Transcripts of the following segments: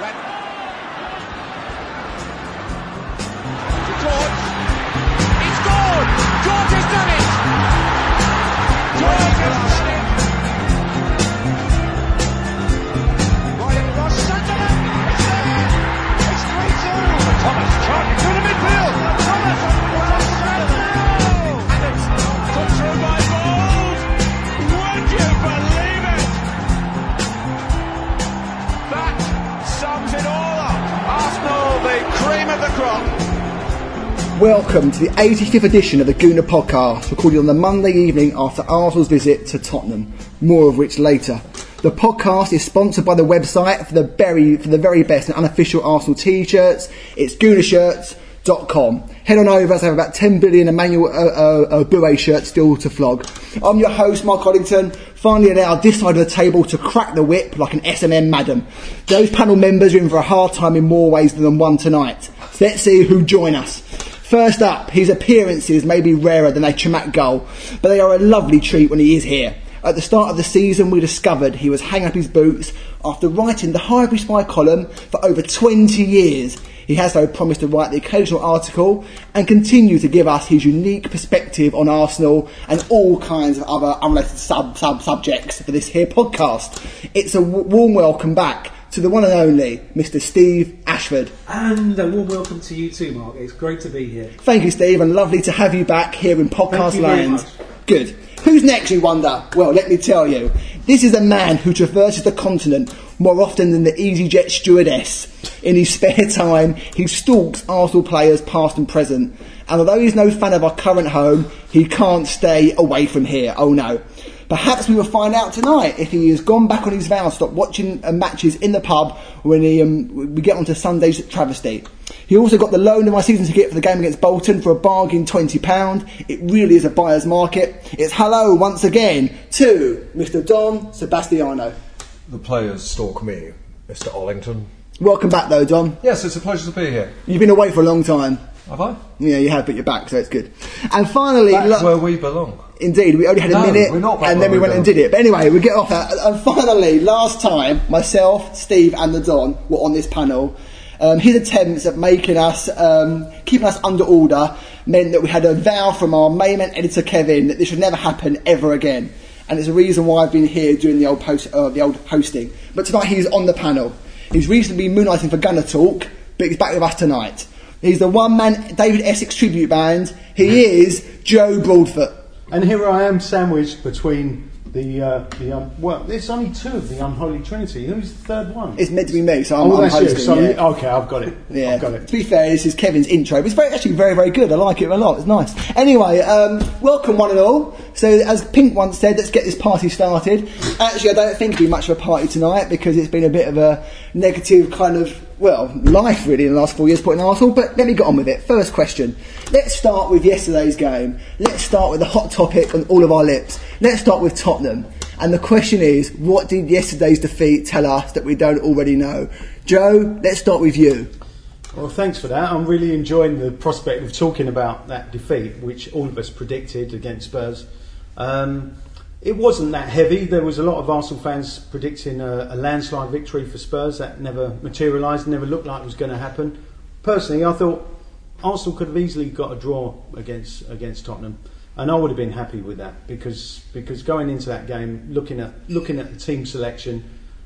George. Of the crop. Welcome to the 85th edition of the Gooner podcast, recorded on the Monday evening after Arsenal's visit to Tottenham. More of which later. The podcast is sponsored by the website for the very for the very best unofficial Arsenal t-shirts. It's goonershirts.com. Head on over as I have about 10 billion Emmanuel uh, uh, uh, Eboué shirts still to flog. I'm your host, Marc Ollington. Finally allowed this side of the table to crack the whip like an S&M madam. Those panel members are in for a hard time in more ways than one tonight. Let's see who join us. First up, his appearances may be rarer than a Chamakh goal, but they are a lovely treat when he is here. At the start of the season, we discovered he was hanging up his boots after writing the Highbury Spy column for over 20 years. He has, though, promised to write the occasional article and continue to give us his unique perspective on Arsenal and all kinds of other unrelated sub sub subjects for this here podcast. It's a w- warm welcome back to the one and only Mr. Steve Ashford. And a warm welcome to you too, Marc. It's great to be here. Thank you, Steve, and lovely to have you back here in podcast Thank you very land. Good. Who's next, you wonder? Well, let me tell you. This is a man who traverses the continent more often than the EasyJet stewardess. In his spare time, he stalks Arsenal players past and present. And although he's no fan of our current home, he can't stay away from here. Oh no. Perhaps we will find out tonight if he has gone back on his vow, stop watching uh, matches in the pub when he, um, we get onto Sunday's travesty. He also got the loan of my season ticket for the game against Bolton for a bargain £20. It really is a buyer's market. It's hello once again to Mr. Don Sebastiano. The players stalk me, Mr. Ollington. Welcome back though, Don. Yes, it's a pleasure to be here. You've been away for a long time. Have I? Yeah, you have, but you're back, so it's good. And finally, Back lo- where we belong. Indeed, we only had a No, minute, we're not and then we we went and did it. But anyway, we get off that. And finally, last time, myself, Steve, and the Don were on this panel. Um, his attempts at making us, um, keeping us under order, meant that we had a vow from our main man editor Kevin that this should never happen ever again. And it's the reason why I've been here doing the old post, uh, the old hosting. But tonight he's on the panel. He's recently been moonlighting for Gunner Talk, but he's back with us tonight. He's the one man David Essex tribute band. He is Joe Broadfoot. And here I am sandwiched between the, uh, the um, well, there's only two of the unholy trinity. Who's the third one? It's meant to be me, so I'm, oh, I'm that's hosting. you. So, yeah. Okay, I've got it. Yeah. I've got it. To be fair, this is Kevin's intro, but it's very, actually very, very good. I like it a lot. It's nice. Anyway, um, welcome one and all. So, as Pink once said, let's get this party started. Actually, I don't think it'll be much of a party tonight because it's been a bit of a negative kind of, well, life really in the last four years putting Arsenal. But let me get on with it. First question. Let's start with yesterday's game. Let's start with the hot topic on all of our lips. Let's start with Tottenham. And the question is, what did yesterday's defeat tell us that we don't already know? Joe, let's start with you. Well, thanks for that. I'm really enjoying the prospect of talking about that defeat, which all of us predicted against Spurs. Um, it wasn't that heavy. There was a lot of Arsenal fans predicting a, a landslide victory for Spurs. That never materialised, never looked like it was going to happen. Personally, I thought Arsenal could have easily got a draw against against Tottenham, and I would have been happy with that because because going into that game, looking at looking at the team selection,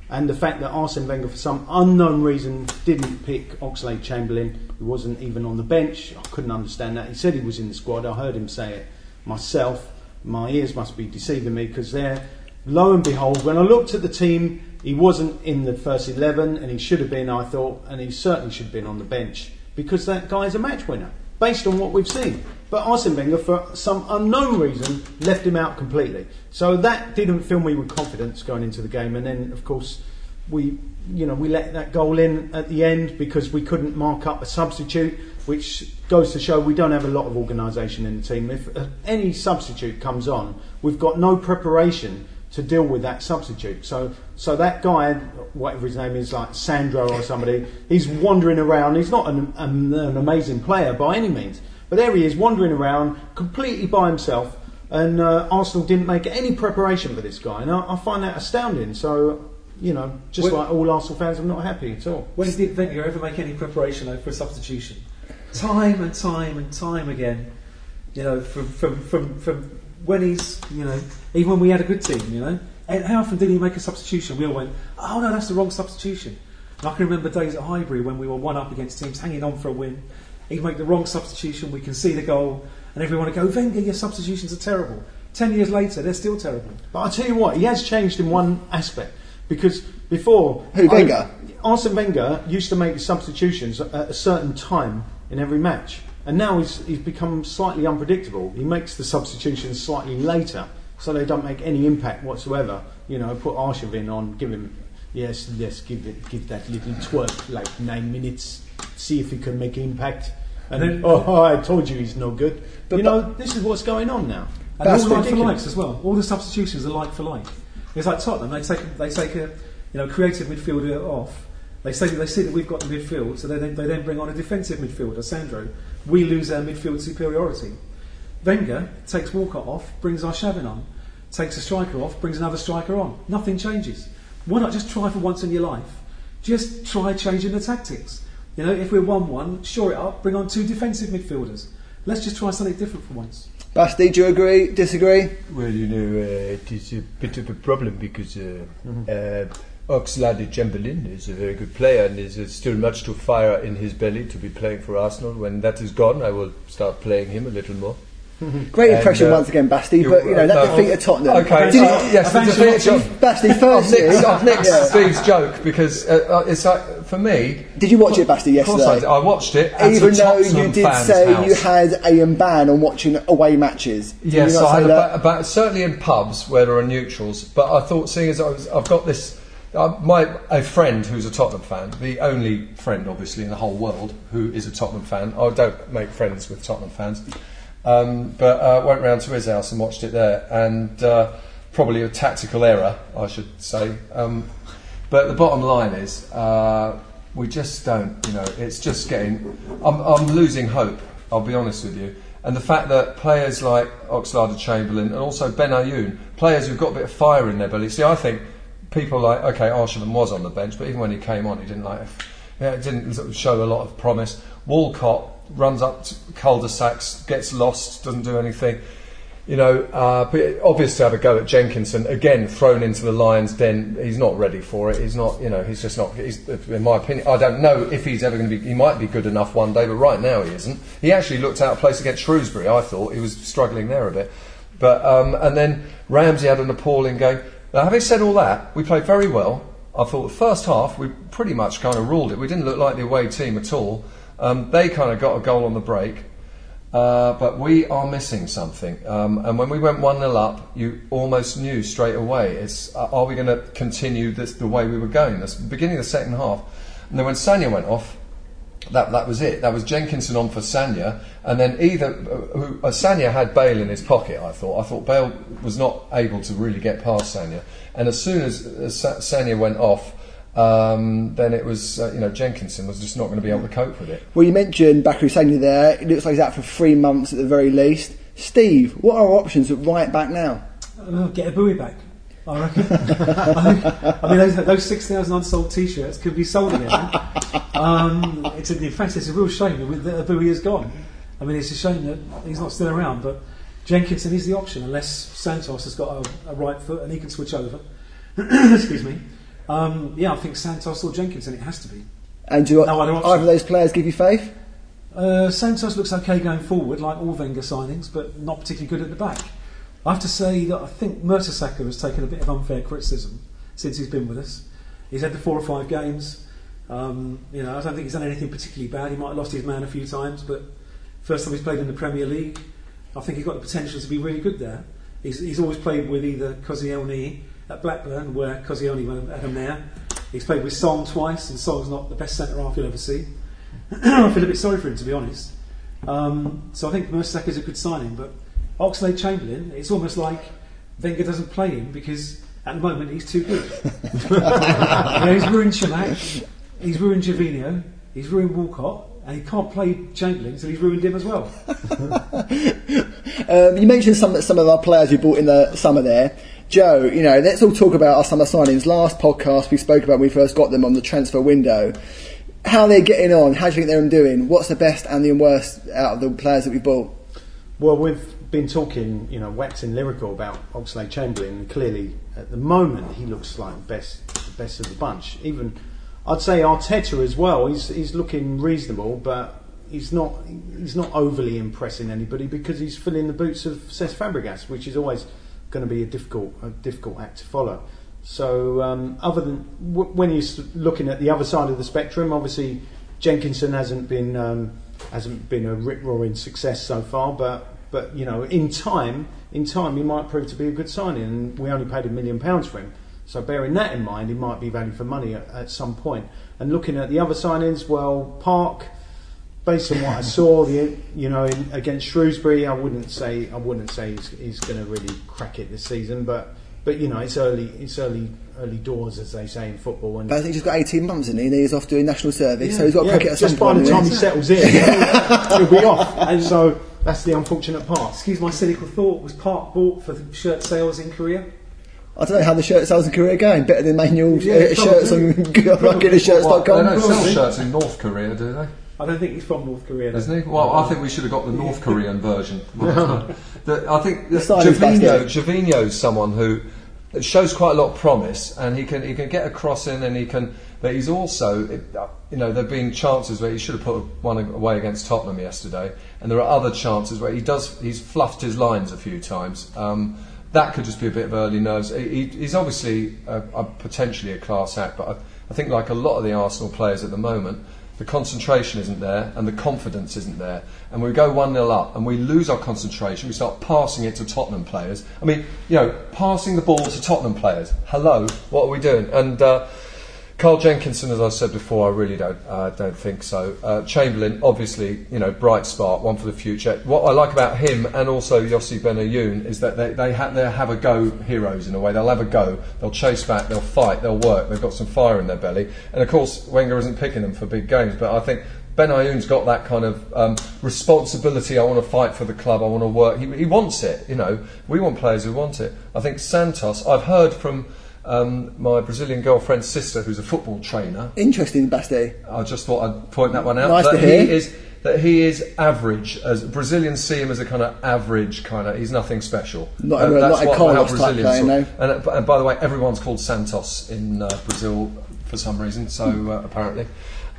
and the fact that Arsene Wenger, for some unknown reason, didn't pick Oxlade Chamberlain, who wasn't even on the bench. I couldn't understand that. He said he was in the squad. I heard him say it myself. My ears must be deceiving me because there, lo and behold, when I looked at the team, he wasn't in the first 11 and he should have been, I thought, and he certainly should have been on the bench because that guy's a match winner based on what we've seen. But Arsene Wenger, for some unknown reason, left him out completely. So that didn't fill me with confidence going into the game. And then, of course, we, you know, we let that goal in at the end because we couldn't mark up a substitute, which goes to show we don't have a lot of organisation in the team. If uh, any substitute comes on, we've got no preparation to deal with that substitute. So, so that guy, whatever his name is, like Sandro or somebody, he's wandering around. He's not an, an, an amazing player by any means, but there he is wandering around completely by himself. And uh, Arsenal didn't make any preparation for this guy, and I, I find that astounding. So, you know, just Well- like all Arsenal fans, I'm not happy at all. When did Wenger ever make any preparation though, for a substitution? Time and time and time again. You know, from, from, from, from when he's, you know, even when we had a good team, you know. And how often did he make a substitution? We all went, oh no, that's the wrong substitution. And I can remember days at Highbury when we were one up against teams, hanging on for a win. He'd make the wrong substitution, we can see the goal, and everyone would go, Wenger, your substitutions are terrible. Ten years later, they're still terrible. But I'll tell you what, he has changed in one aspect. Because before. Who, I- Wenger? Arsene Wenger used to make substitutions at a certain time in every match. And now he's, he's become slightly unpredictable. He makes the substitutions slightly later, so they don't make any impact whatsoever. You know, put Arshavin on, give him, yes, yes, give it, give that little twerk, like nine minutes, see if he can make impact. And then, oh, I told you he's no good. But- you know, this is what's going on now. And That's all like for ridiculous. likes as well. All the substitutions are like for like. It's like Tottenham. They take they take a you know creative midfielder off. They say they see that we've got the midfield, so they then, they then bring on a defensive midfielder, Sandro. We lose our midfield superiority. Wenger takes Walcott off, brings our Arshavin on, takes a striker off, brings another striker on. Nothing changes. Why not just try for once in your life? Just try changing the tactics. You know, if we're one-one, shore it up, bring on two defensive midfielders. Let's just try something different for once. Basti, do you agree? Disagree? Well, you know, uh, it is a bit of a problem because uh, Mm-hmm. uh, Oxlade Chamberlain is a very good player and there's uh, still much to fire in his belly to be playing for Arsenal. When that is gone, I will start playing him a little more. Great And, impression uh, once again, Basti, but you know, that no, defeat at Tottenham. Okay, Did you- uh, yes, the Eventually- defeat at Tottenham. Basti, I've firstly, I've nicked Yeah. Steve's joke because uh, uh, it's like for me. Did you watch it, Basti, Of course I, yesterday? did. I watched it. even a though you did say house. you had a ban on watching away matches. Did Yes, you not I had say a that? ba- certainly in pubs where there are neutrals. But I thought, seeing as I was, I've got this, uh, my a friend who's a Tottenham fan, the only friend obviously in the whole world who is a Tottenham fan. I don't make friends with Tottenham fans, um, but uh, went round to his house and watched it there, and uh, probably a tactical error, I should say. Um, but the bottom line is, uh, we just don't, you know, it's just getting. I'm, I'm losing hope, I'll be honest with you. And the fact that players like Oxlade Chamberlain and also Benayoun, players who've got a bit of fire in their belly. See, I think people like, okay, Arshavin was on the bench, but even when he came on, he didn't like, yeah, it didn't show a lot of promise. Walcott runs up to cul-de-sacs, gets lost, doesn't do anything. You know, uh, but obvious to have a go at Jenkinson again, thrown into the Lions' den. He's not ready for it. He's not, you know, he's just not. He's, in my opinion, I don't know if he's ever going to be. He might be good enough one day, but right now he isn't. He actually looked out of place against Shrewsbury. I thought he was struggling there a bit, but um, and then Ramsey had an appalling game. Now, having said all that, we played very well. I thought the first half we pretty much kind of ruled it. We didn't look like the away team at all. Um, they kind of got a goal on the break. Uh, but we are missing something. Um, and when we went 1 0 up, you almost knew straight away it's, uh, are we going to continue this, the way we were going? The beginning of the second half. And then when Sanya went off, that, that was it. That was Jenkinson on for Sanya. And then either. Uh, uh, Sanya had Bale in his pocket, I thought. I thought Bale was not able to really get past Sanya. And as soon as uh, Sanya went off, um, then it was, uh, you know, Jenkinson was just not going to be able to cope with it. Well, you mentioned Bakary Sagna there. It looks like he's out for three months at the very least. Steve, what are our options at right back now? Uh, get Eboué back. I reckon. I, I mean, those, those 6,000 unsold T-shirts could be sold again. Um, it's a, in fact, it's a real shame that Eboué is gone. I mean, it's a shame that he's not still around. But Jenkinson is the option unless Santos has got a, a right foot and he can switch over. Excuse me. Um, yeah, I think Santos or Jenkinson. It has to be. And do No other either of those players give you faith? Uh, Santos looks okay going forward, like all Wenger signings, but not particularly good at the back. I have to say that I think Mertesacker has taken a bit of unfair criticism since he's been with us. He's had the four or five games. Um, you know, I don't think he's done anything particularly bad. He might have lost his man a few times, but first time he's played in the Premier League, I think he's got the potential to be really good there. He's, he's always played with either Koscielny at Blackburn, where Koscielny had him there. He's played with Song twice, and Song's not the best centre half you'll ever see. I feel a bit sorry for him, to be honest. Um, so I think Mertesacker is a good signing, but Oxlade Chamberlain, it's almost like Wenger doesn't play him because at the moment he's too good. you know, he's ruined he's ruined Gervinho, he's ruined Walcott, and he can't play Chamberlain, so he's ruined him as well. Um, you mentioned some some of our players you bought in the summer there. Joe, you know, let's all talk about our summer signings. Last podcast we spoke about when we first got them on the transfer window. How they're getting on? How do you think they're doing? What's the best and the worst out of the players that we bought? Well, we've been talking, you know, waxing lyrical about Oxlade Chamberlain, and clearly at the moment he looks like the best, the best of the bunch. Even I'd say Arteta as well. He's he's looking reasonable, but he's not he's not overly impressing anybody because he's filling the boots of Cesc Fabregas, which is always going to be a difficult a difficult act to follow. So, um, other than w- when you're looking at the other side of the spectrum, obviously Jenkinson hasn't been um, hasn't been a rip roaring success so far, but but you know in time in time he might prove to be a good signing, and we only paid a million pounds for him. So bearing that in mind, he might be value for money at, at some point. And looking at the other signings, well, Park, based on what I saw, the you know in, against Shrewsbury, I wouldn't say I wouldn't say he's, he's going to really crack it this season, but but you know it's early it's early early doors as they say in football. And But I think he's got 18 months in, he? and he's off doing national service, so he's got to yeah, crack it at just some by point. the time he settles in, he'll be off. And so that's the unfortunate part. Excuse my cynical thought. Was Park bought for the shirt sales in Korea? I don't know how the shirt sales in Korea are going. Better than manual Yeah, uh, shirts on probably. Well, they shirts.com. don't sell Probably. shirts in North Korea, do they? I don't think he's from North Korea. though. Isn't he? Well, I think we should have got the North Korean version. The- I think that signing's Gervinho, bastard. Someone who shows quite a lot of promise, and he can he can get a cross in, and he can. But he's also, you know, there've been chances where he should have put one away against Tottenham yesterday, and there are other chances where he does. He's fluffed his lines a few times. Um, that could just be a bit of early nerves. He, he- he's obviously a, a potentially a class act, but I, I think like a lot of the Arsenal players at the moment, the concentration isn't there and the confidence isn't there. And we go 1 0 up and we lose our concentration, we start passing it to Tottenham players. I mean, you know, passing the ball to Tottenham players. Hello, what are we doing? And uh, Carl Jenkinson, as I said before, I really don't uh, don't think so. Uh, Chamberlain, obviously, you know, bright spark, one for the future. What I like about him and also Yossi Benayoun is that they they, ha- they have a go heroes in a way. They'll have a go. They'll chase back. They'll fight. They'll work. They've got some fire in their belly. And of course, Wenger isn't picking them for big games, but I think. Benayoun's got that kind of um, responsibility. I want to fight for the club. I want to work. He, he wants it. You know, we want players who want it. I think Santos. I've heard from um, my Brazilian girlfriend's sister, who's a football trainer. Interesting, Basti. I just thought I'd point that one out. Nice that to hear. he is that he is average. As Brazilians see him as a kind of average kind of. He's nothing special. Not a- not a what- Carlos how type player, saw- And, uh, and by the way, everyone's called Santos in uh, Brazil for some reason. So uh, apparently,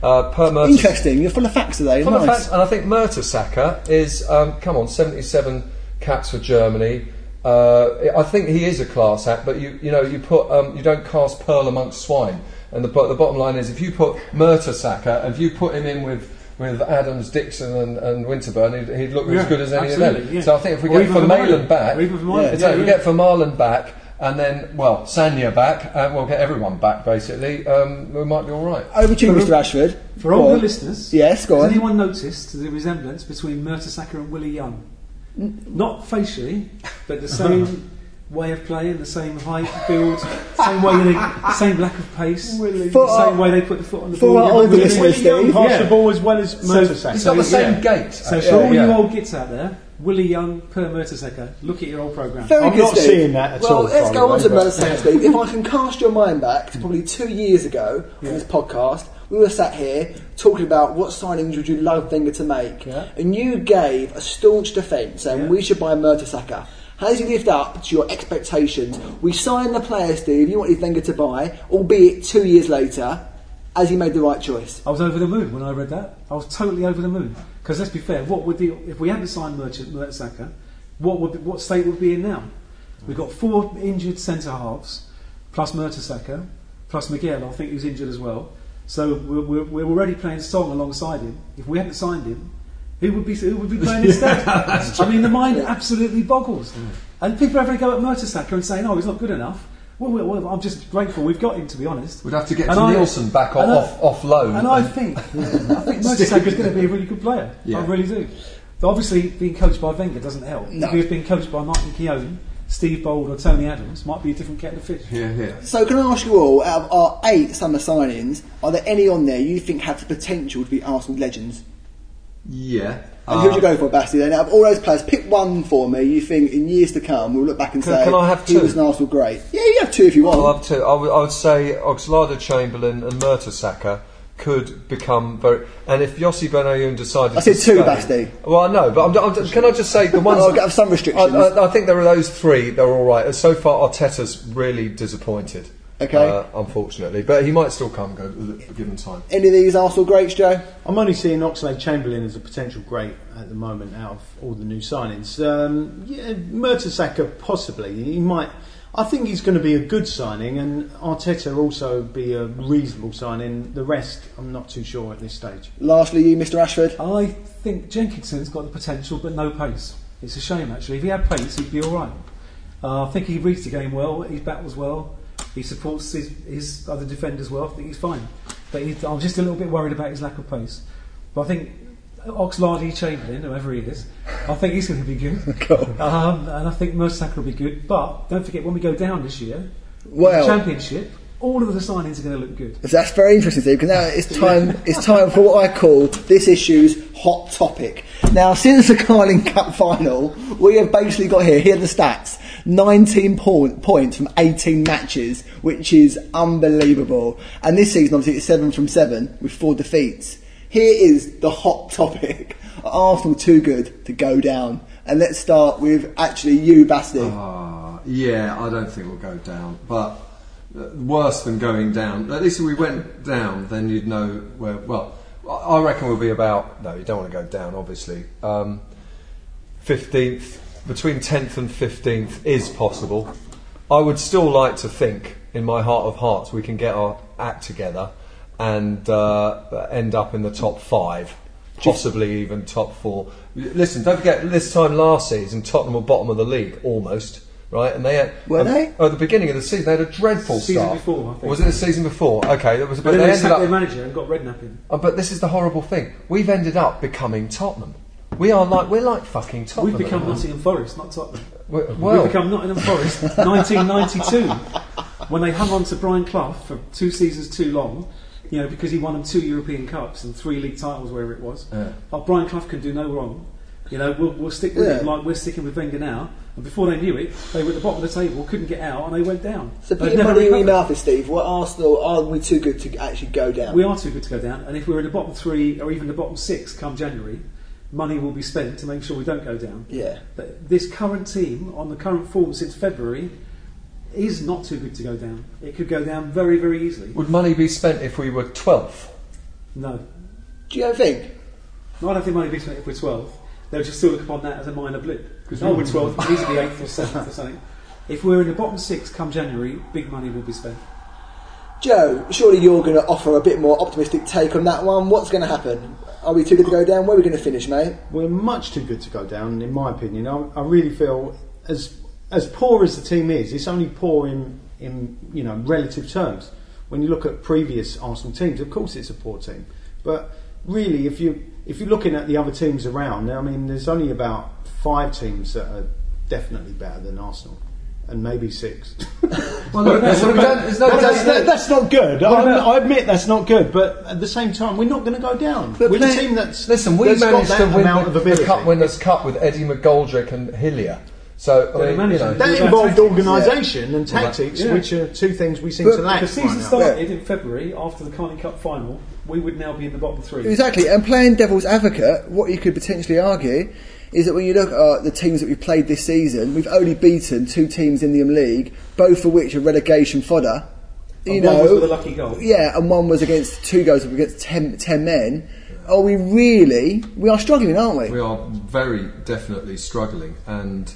uh, per Mertes- Interesting. You're full of facts today. Full of nice. facts, and I think Mertesacker is, um, come on, 77 caps for Germany. Uh, I think he is a class act, but you, you know, you put, um, you don't cast pearl amongst swine. And the, the bottom line is, if you put Mertesacker, if you put him in with with Adams, Dixon, and, and Winterburn, he'd, he'd look as good as any of them. yeah. So I think if we Or get even Vermaelen Vermaelen. back, Or even Vermaelen, exactly, yeah, we yeah. get Vermaelen back, and then well, Sanya back, and we'll get everyone back. Basically, um, we might be all right. Over to you, Mr. Ashford. For all the listeners, Yes, go has on. anyone noticed the resemblance between Mertesacker and Willie Young? Not facially, but the same way of playing, the same height, build, same way they, same lack of pace, For the our- same way they put the foot on the for ball. our Yeah, older but listeners, Willie Young Steve. Pass yeah. the ball as well as So- Mertesacker. He's got the same yeah. gait. So for all Yeah. you old gits out there, Willie Young Per Mertesacker, look at your old programme. Very I'm good, not Steve. seeing that at well, all, let's by go on way, to but- Merseyside, Steve. If I can cast your mind back to probably two years ago on this podcast, we were sat here talking about what signings would you love Wenger to make, Yeah. and you gave a staunch defence saying Yeah. we should buy Mertesacker. Has he lived up to your expectations? We signed the player, Steve. You wanted Wenger to buy, albeit two years later. Has he made the right choice? I was over the moon when I read that. I was totally over the moon. Because let's be fair, what would the if we hadn't signed Mertesacker, what would what state would we be in now? We've got four injured centre halves, plus Mertesacker, plus Miquel. I think he was injured as well. So we're, we're, we're already playing Song alongside him. If we hadn't signed him, who would be who would be playing instead? I mean, the mind absolutely boggles. And people every go at Mertesacker and saying, "Oh, he's not good enough." Well, well, well, I'm just grateful we've got him, to be honest. We'd have to get And to I- Nielsen back off, I- off, off loan. And I think, I think Mertesacker's going to be a really good player. Yeah. I really do. But obviously, being coached by Wenger doesn't help. No. If he was being coached by Martin Keown, Steve Bould, or Tony Adams, might be a different kettle of fish. yeah, yeah. So, can I ask you all, out of our eight summer signings, are there any on there you think have the potential to be Arsenal legends? Yeah. And who'd you Uh, go for, Basti? Then out of all those players, pick one for me. You think in years to come we'll look back and Can- say can I have he two? was an Arsenal great. Yeah, you have two if you want. I'll have to. I would, I would say Oxlade Chamberlain and Mertesacker could become very. And if Yossi Benayoun decided, I said to two, stay- Basti. Well, I know, but I'm, I'm, can I just say the ones? Have got some restrictions. I, I, I think there are those three. They're all right. So far, Arteta's really disappointed. Okay. uh, unfortunately, but he might still come good at a given time. Any of these Arsenal greats, Joe? I'm only seeing Oxlade Chamberlain as a potential great at the moment out of all the new signings. Um, yeah, Mertesacker possibly. He might. I think he's going to be a good signing, and Arteta also be a reasonable signing. The rest, I'm not too sure at this stage. Lastly, you, Mr. Ashford. I think Jenkinson's got the potential, but no pace. It's a shame, actually. If he had pace, he'd be all right. Uh, I think he reads the game well. He battles well. He supports his, his other defenders well. I think he's fine. But he's, I'm just a little bit worried about his lack of pace. But I think Oxlade Chamberlain, whoever he is, I think he's going to be good. Cool. Um, and I think Mertesacker will be good. But don't forget, when we go down this year, Well- Championship, all of the signings are going to look good. That's very interesting, Steve, because now it's time, it's time for what I call this issue's hot topic. Now, since the Carling Cup final, we have basically got here, here are the stats 19 po- points from 18 matches, which is unbelievable. And this season, obviously, it's 7 from 7 with 4 defeats. Here is the hot topic Are Arsenal too good to go down? And let's start with actually you, Basti. Uh, yeah, I don't think we'll go down, but uh, worse than going down. At least if we went down, then you'd know where. Well, I reckon we'll be about. No, you don't want to go down, obviously. Um, Fifteenth, between tenth and fifteenth is possible. I would still like to think, in my heart of hearts, we can get our act together and uh, end up in the top five, possibly even top four. Listen, don't forget, this time last season, Tottenham were bottom of the league almost, right? And they had Were um, they? At the beginning of the season, they had a dreadful Season start. before, I think. Or was it the season before? Okay, that was. But But, then they they ended up. their manager and got Redknapp in. Uh, but this is the horrible thing. We've ended up becoming Tottenham. We are like we're like fucking Tottenham. We've become. Nottingham Forest, not Tottenham. We're- Well, We've become Nottingham Forest 1992 when they hung on to Brian Clough for two seasons too long, you know, because he won them two European Cups and three league titles, wherever it was. Yeah. But Brian Clough can do no wrong. You know, we'll, we'll stick with Yeah. him like we're sticking with Wenger now. And before they knew it, they were at the bottom of the table, couldn't get out, and they went down. So put your money in your mouth, Steve. What Arsenal are we too good to actually go down? We are too good to go down, and if we're in the bottom three or even the bottom six come January, money will be spent to make sure we don't go down. Yeah. But this current team, on the current form since February, is not too good to go down. It could go down very, very easily. would money be spent if we were twelfth? No. Do you think? No, I don't think money would be spent if we're 12th. They would just still look upon that as a minor blip. Because, oh, we're 12th, we need to be 8th or 7th or something. If we're in the bottom six come January, big money will be spent. Joe, surely you're going to offer a bit more optimistic take on that one. What's going to happen? Are we too good to go down? Where are we going to finish, mate? We're much too good to go down, in my opinion. I, I really feel as as poor as the team is, it's only poor in in you know relative terms. When you look at previous Arsenal teams, of course it's a poor team, but really, if you if you're looking at the other teams around, I mean, there's only about five teams that are definitely better than Arsenal, and maybe six. Well, look, there's, we don't, there's no. Well, that's, not good. What I, admit that's not good, but at the same time, we're not going to go down. But we're the team that's Listen, we that's got managed that to win the, the. Cup Winners' Cup with Eddie McGoldrick and Hillier. So I they mean, you know, That involved tactics? organisation and tactics, yeah. which are two things we seem But to lack. The season right now. started in February after the Carling Cup final. We would now be in the bottom three. Exactly, and playing devil's advocate, what you could potentially argue is that when you look at the teams that we've played this season, we've only beaten two teams in the league, both of which are relegation fodder. You And one know, was with a lucky goal. Yeah, and one was against two goals against ten, men. Are we really? We are struggling, aren't we? we are very definitely struggling, and well,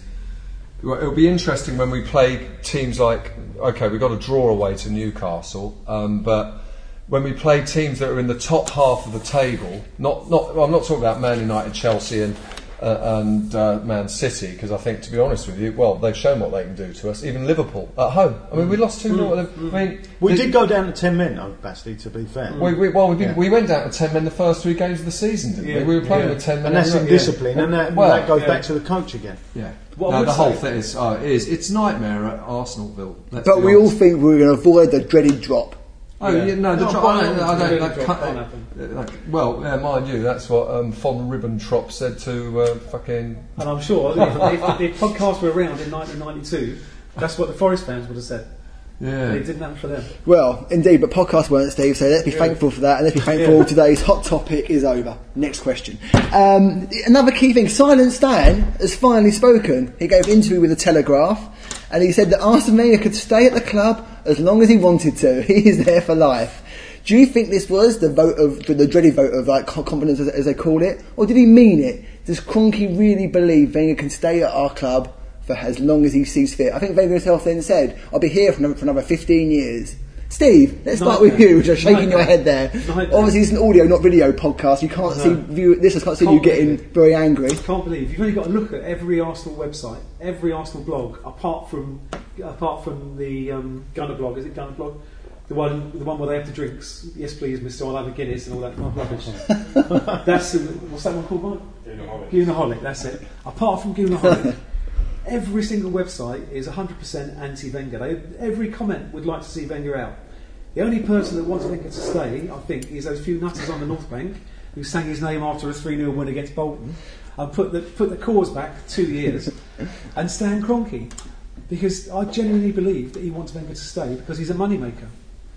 it'll be interesting when we play teams like. Okay, we got a draw away to Newcastle, um, but when we play teams that are in the top half of the table, not not I'm not talking about Man United, Chelsea, and uh, and uh, Man City, because I think to be honest with you, well, they've shown what they can do to us. Even Liverpool at home. I mean, we lost two 0 I mean, We the- did go down to 10 men, though, Basti, to be fair. We, we, well, we, did, Yeah. we went down to 10 men the first three games of the season, didn't Yeah. we? We were playing Yeah. with 10 men. and that's every- indiscipline, and that, Well, that goes yeah. back to the coach again. Yeah. What no, the whole thing is, oh, it is. It's nightmare at Arsenalville. But be we all think we're going to avoid the dreaded drop. Oh yeah, no, the No, tro- I don't, I don't really like, drop cut- can't happen. like, well, yeah, mind you, that's what um, von Ribbentrop said to uh, fucking. And I'm sure if, if, if podcasts were around in 1992, that's what the Forest fans would have said. But Yeah. it didn't happen for them. Well, indeed, but podcasts weren't, Steve, so let's be thankful for that, and let's be thankful Yeah. today's hot topic is over. Next question. Um, another key thing Silent Stan has finally spoken. He gave an interview with The Telegraph, and he said that Arsene could stay at the club as long as he wanted to. He is there for life. Do you think this was the vote of the, the dreaded vote of like confidence, as, as they call it, or did he mean it? Does Kroenke really believe Wenger can stay at our club for as long as he sees fit? I think Wenger himself then said, "I'll be here for another, for another 15 years." Steve, let's start with Nightmare. you, which are shaking your head there. Nightmare. Obviously, it's an audio, not video podcast. You can't see view, listeners can't see you Can't getting it. very angry. I Can't believe you've only got to look at every Arsenal website, every Arsenal blog, apart from apart from the um, Gunner blog. Is it Gunner blog? The one, the one where they have the drinks. Yes, please, Mister. I'll have a Guinness and all that kind of rubbish. that's what's that one called, Mike? Goonerholic. That's it. Apart from Goonerholic, every single website is 100% anti-Wenger. They, every comment would like to see Wenger out. The only person that wants Wenger to stay, I think, is those few nutters on the North Bank who sang his name after a 3 0 win against Bolton and put the, put the cause back two years and Stan Kroenke. Because I genuinely believe that he wants Wenger to stay because he's a moneymaker.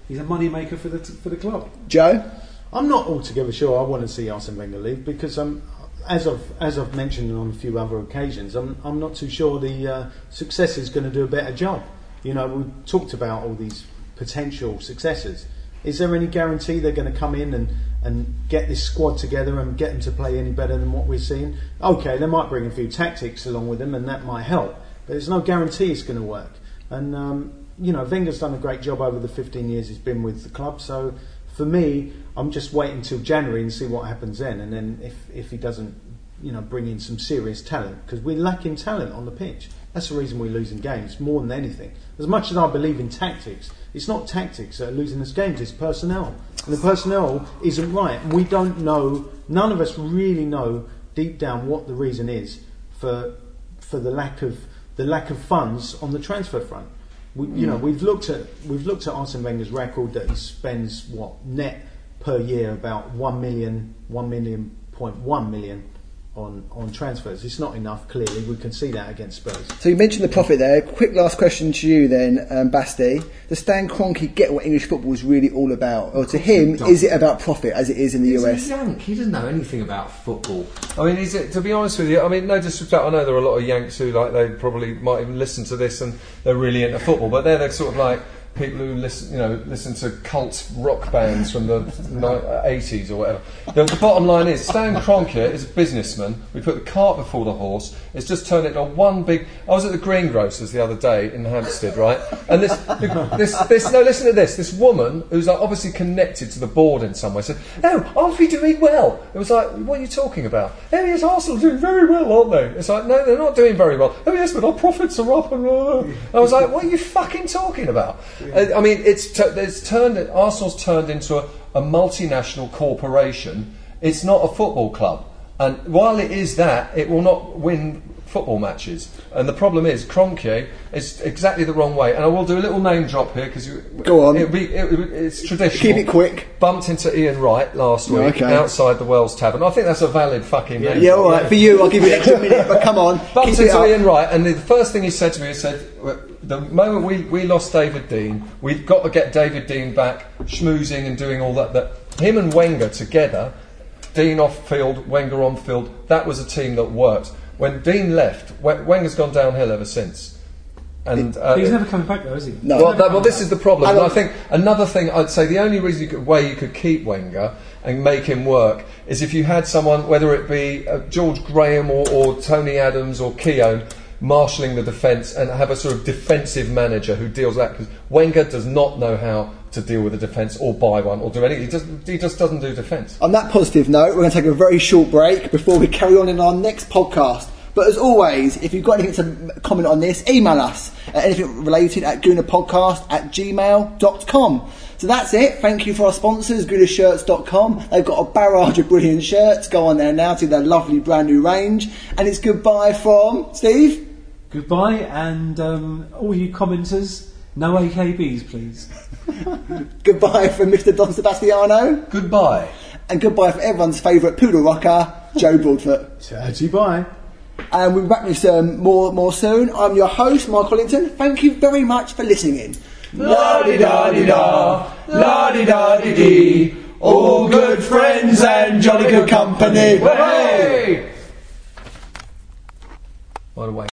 He's a moneymaker for the, for the club. Joe, I'm not altogether sure I want to see Arsene Wenger leave because um, as I've as I've mentioned on a few other occasions, I'm I'm not too sure the uh, successor is going to do a better job. You know, we talked about all these potential successors. Is there any guarantee they're going to come in and, and get this squad together and get them to play any better than what we're seeing? Okay, they might bring a few tactics along with them, and that might help. But there's no guarantee it's going to work. And um, you know, Wenger's done a great job over the 15 years he's been with the club. So for me, I'm just waiting until January and see what happens then. And then if, if he doesn't, you know, bring in some serious talent, because we're lacking talent on the pitch. That's the reason we're losing games more than anything. As much as I believe in tactics, it's not tactics that are losing us games. It's personnel, and the personnel isn't right. And we don't know. None of us really know deep down what the reason is for for the lack of the lack of funds on the transfer front. You know, we've looked at we've looked at Arsene Wenger's record that he spends what net per year about one million, one million point one million on on transfers. It's not enough. Clearly, we can see that against Spurs. so you mentioned the profit there. Quick last question to you then, um, Basti. Does Stan Kroenke get what English football is really all about, or to him, is it about profit as it is in the He's US? a Yank. He doesn't know anything about football. I mean, is it, to be honest with you, I mean, no disrespect. I know there are a lot of Yanks who like they probably might even listen to this and they're really into football, but they're the sort of like people who listen, you know, listen to cult rock bands from the eighties or whatever. The, the bottom line is, Stan Kroenke is a businessman. We put the cart before the horse. It's just turned into one big. I was at the greengrocers the other day in Hampstead, right? And this, this, this. No, listen to this. This woman who's like obviously connected to the board in some way said, "Oh, aren't we doing well?" It was like, "What are you talking about?" Oh, yes, Arsenal doing very well, aren't they? It's like, no, they're not doing very well. Oh, yes, but our profits are up. And uh. I was like, "What are you fucking talking about?" Uh, I mean, it's t- it's turned. Arsenal's turned into a, a multinational corporation. It's not a football club, and while it is that, it will not win football matches. And the problem is, Cronkier is exactly the wrong way. And I will do a little name drop here because Go on. It'll be, it, it's traditional. Keep it quick. Bumped into Ian Wright last Yeah, week okay. outside the Wells Tavern. I think that's a valid fucking name. Yeah, all right. For you, I'll give you an extra minute. But come on, Bumped into. Ian Wright, and the first thing he said to me, he said, "The moment we, we lost David Dein, we've got to get David Dein back, schmoozing and doing all that. That him and Wenger together, Dein off field, Wenger on field, that was a team that worked. When Dein left, Wenger's gone downhill ever since. And uh, He's never coming back though, is he? No. well, that, well, this is the problem. I And I think another thing I'd say the only reason you could, way you could keep Wenger and make him work is if you had someone, whether it be uh, George Graham or, or Tony Adams or Keown, marshalling the defence and have a sort of defensive manager who deals with that. Because Wenger does not know how to deal with a defence or buy one or do anything. He, does, he just doesn't do defence. On that positive note, we're going to take a very short break before we carry on in our next podcast. But as always, if you've got anything to comment on this, email us at anything related at goonerpodcast at gmail.com. So that's it. Thank you for our sponsors, goonershirts.com. They've got a barrage of brilliant shirts. Go on there now to their lovely brand new range. And it's goodbye from Steve. Goodbye, and um, all you commenters, No AKBs, please. Goodbye from Mr. Don Sebastiano. Goodbye. And goodbye from everyone's favourite poodle rocker, Joe Broadfoot. Chatty bye. And we'll be back with um, more, more soon. I'm your host, Marc Ollington. Thank you very much for listening. in. La di da di da, la di da di dee. All good friends and jolly good company. Hey! By the way.